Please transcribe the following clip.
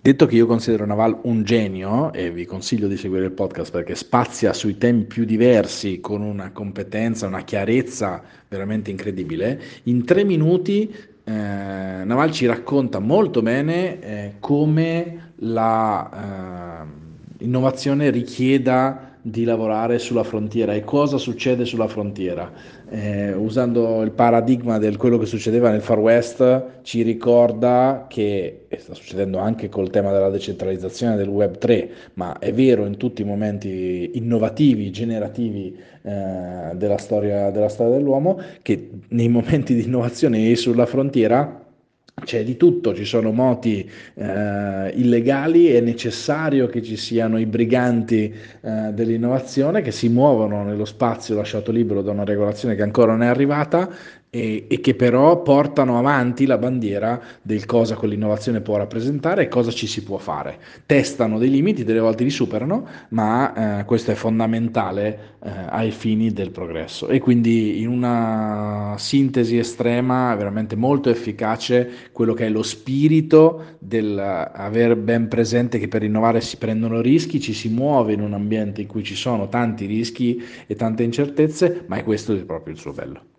Detto che io considero Naval un genio, e vi consiglio di seguire il podcast perché spazia sui temi più diversi con una competenza, una chiarezza veramente incredibile, in tre minuti eh, Naval ci racconta molto bene eh, come la eh, richieda di lavorare sulla frontiera e cosa succede sulla frontiera. Eh, usando il paradigma di quello che succedeva nel Far West, ci ricorda che, e sta succedendo anche col tema della decentralizzazione del Web 3, ma è vero in tutti i momenti innovativi, generativi eh, della, storia, della storia dell'uomo, che nei momenti di innovazione sulla frontiera c'è di tutto, ci sono moti eh, illegali, è necessario che ci siano i briganti eh, dell'innovazione che si muovono nello spazio lasciato libero da una regolazione che ancora non è arrivata e, e, che però portano avanti la bandiera del cosa quell'innovazione può rappresentare e cosa ci si può fare. Testano dei limiti, delle volte li superano, ma eh, questo è fondamentale eh, ai fini del progresso. E quindi in una sintesi estrema, veramente molto efficace, quello che è lo spirito del aver ben presente che per innovare si prendono rischi, ci si muove in un ambiente in cui ci sono tanti rischi e tante incertezze, ma è questo proprio il suo bello.